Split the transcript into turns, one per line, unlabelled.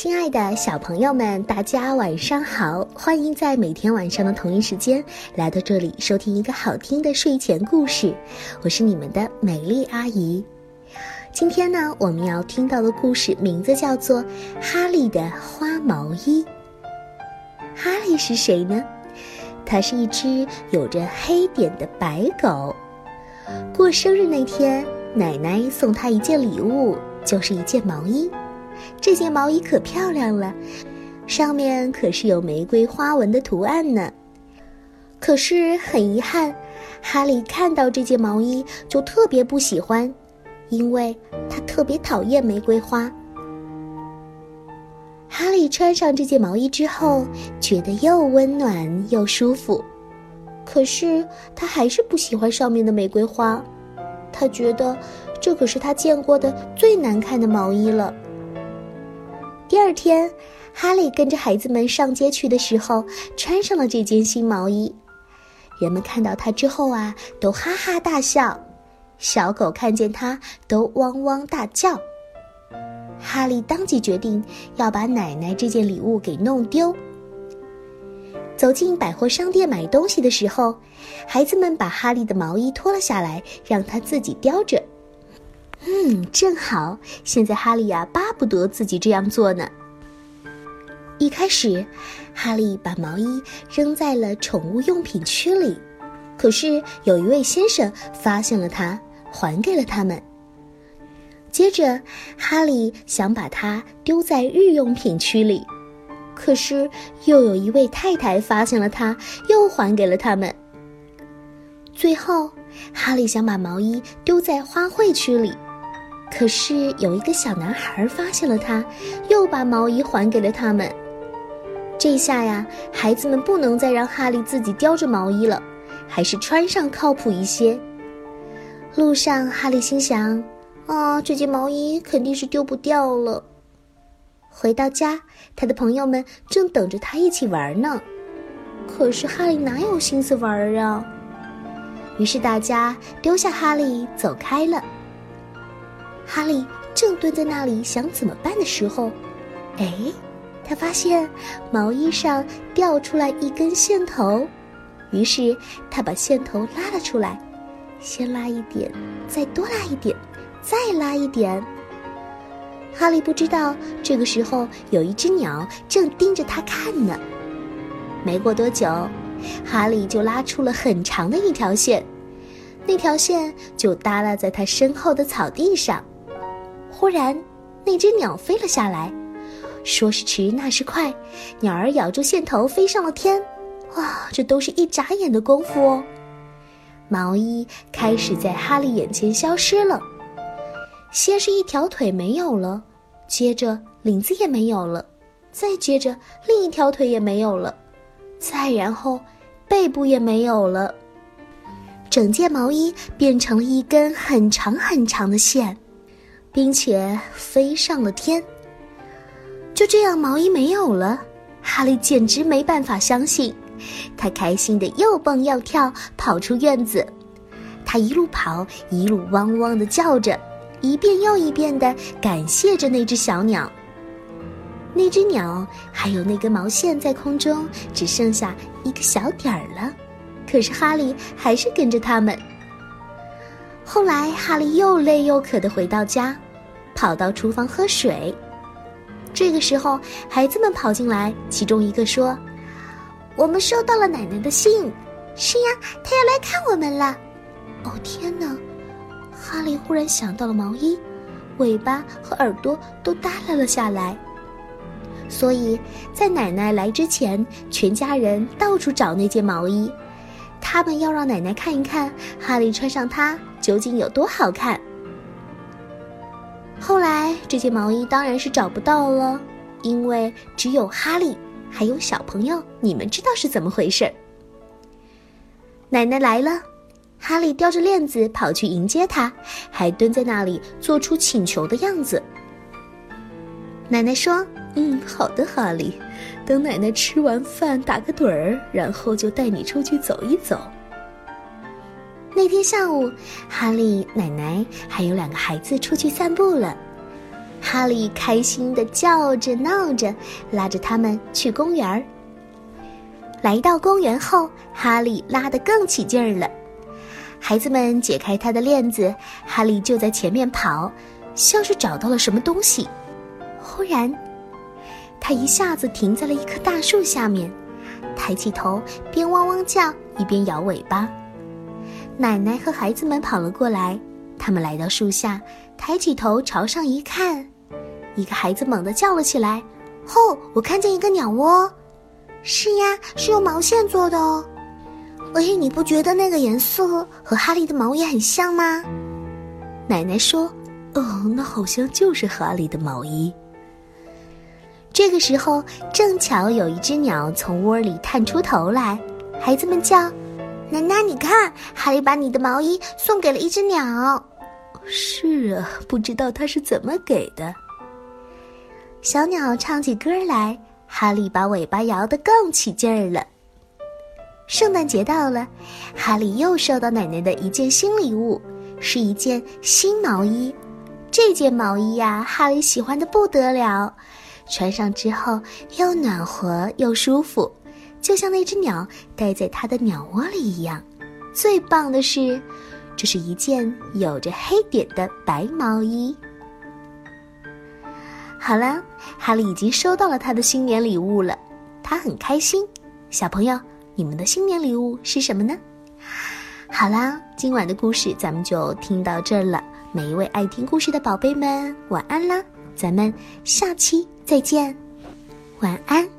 亲爱的小朋友们，大家晚上好！欢迎在每天晚上的同一时间来到这里收听一个好听的睡前故事。我是你们的美丽阿姨。今天呢，我们要听到的故事名字叫做《哈利的花毛衣》。哈利是谁呢？它是一只有着黑点的白狗。过生日那天，奶奶送他一件礼物，就是一件毛衣。这件毛衣可漂亮了，上面可是有玫瑰花纹的图案呢。可是很遗憾，哈利看到这件毛衣就特别不喜欢，因为他特别讨厌玫瑰花。哈利穿上这件毛衣之后，觉得又温暖又舒服，可是他还是不喜欢上面的玫瑰花，他觉得这可是他见过的最难看的毛衣了。第二天，哈利跟着孩子们上街去的时候，穿上了这件新毛衣。人们看到他之后啊，都哈哈大笑；小狗看见他，都汪汪大叫。哈利当即决定要把奶奶这件礼物给弄丢。走进百货商店买东西的时候，孩子们把哈利的毛衣脱了下来，让他自己叼着。嗯，正好，现在哈利呀巴不得自己这样做呢。一开始，哈利把毛衣扔在了宠物用品区里，可是有一位先生发现了它，还给了他们。接着，哈利想把它丢在日用品区里，可是又有一位太太发现了它，又还给了他们。最后，哈利想把毛衣丢在花卉区里。可是有一个小男孩发现了他，又把毛衣还给了他们。这下呀，孩子们不能再让哈利自己叼着毛衣了，还是穿上靠谱一些。路上，哈利心想：“啊，这件毛衣肯定是丢不掉了。”回到家，他的朋友们正等着他一起玩呢。可是哈利哪有心思玩啊？于是大家丢下哈利走开了。哈利正蹲在那里想怎么办的时候，哎，他发现毛衣上掉出来一根线头，于是他把线头拉了出来，先拉一点，再多拉一点，再拉一点。哈利不知道这个时候有一只鸟正盯着他看呢。没过多久，哈利就拉出了很长的一条线，那条线就耷拉在他身后的草地上。忽然，那只鸟飞了下来，说时迟，那时快，鸟儿咬住线头飞上了天。哇，这都是一眨眼的功夫哦！毛衣开始在哈利眼前消失了，先是一条腿没有了，接着领子也没有了，再接着另一条腿也没有了，再然后背部也没有了，整件毛衣变成了一根很长很长的线。并且飞上了天。就这样，毛衣没有了，哈利简直没办法相信。他开心的又蹦又跳，跑出院子。他一路跑，一路汪汪的叫着，一遍又一遍的感谢着那只小鸟。那只鸟还有那根毛线在空中，只剩下一个小点儿了。可是哈利还是跟着他们。后来，哈利又累又渴的回到家。跑到厨房喝水，这个时候，孩子们跑进来，其中一个说：“我们收到了奶奶的信，是呀，她要来看我们了。”哦天哪！哈利忽然想到了毛衣，尾巴和耳朵都耷拉了下来。所以在奶奶来之前，全家人到处找那件毛衣，他们要让奶奶看一看哈利穿上它究竟有多好看。后来，这件毛衣当然是找不到了，因为只有哈利还有小朋友，你们知道是怎么回事儿。奶奶来了，哈利叼着链子跑去迎接她，还蹲在那里做出请求的样子。奶奶说：“嗯，好的，哈利，等奶奶吃完饭打个盹儿，然后就带你出去走一走。”那天下午，哈利、奶奶还有两个孩子出去散步了。哈利开心的叫着闹着，拉着他们去公园儿。来到公园后，哈利拉得更起劲儿了。孩子们解开他的链子，哈利就在前面跑，像是找到了什么东西。忽然，他一下子停在了一棵大树下面，抬起头，边汪汪叫一边摇尾巴。奶奶和孩子们跑了过来，他们来到树下，抬起头朝上一看，一个孩子猛地叫了起来：“哦，我看见一个鸟窝！”“是呀，是用毛线做的哦。”“哎，你不觉得那个颜色和哈利的毛衣很像吗？”奶奶说：“
哦，那好像就是哈利的毛衣。”
这个时候，正巧有一只鸟从窝里探出头来，孩子们叫。奶奶，你看，哈利把你的毛衣送给了一只鸟。
是啊，不知道他是怎么给的。
小鸟唱起歌来，哈利把尾巴摇得更起劲儿了。圣诞节到了，哈利又收到奶奶的一件新礼物，是一件新毛衣。这件毛衣呀，哈利喜欢的不得了，穿上之后又暖和又舒服。就像那只鸟待在它的鸟窝里一样，最棒的是，这是一件有着黑点的白毛衣。好了，哈利已经收到了他的新年礼物了，他很开心。小朋友，你们的新年礼物是什么呢？好啦，今晚的故事咱们就听到这儿了。每一位爱听故事的宝贝们，晚安啦！咱们下期再见，晚安。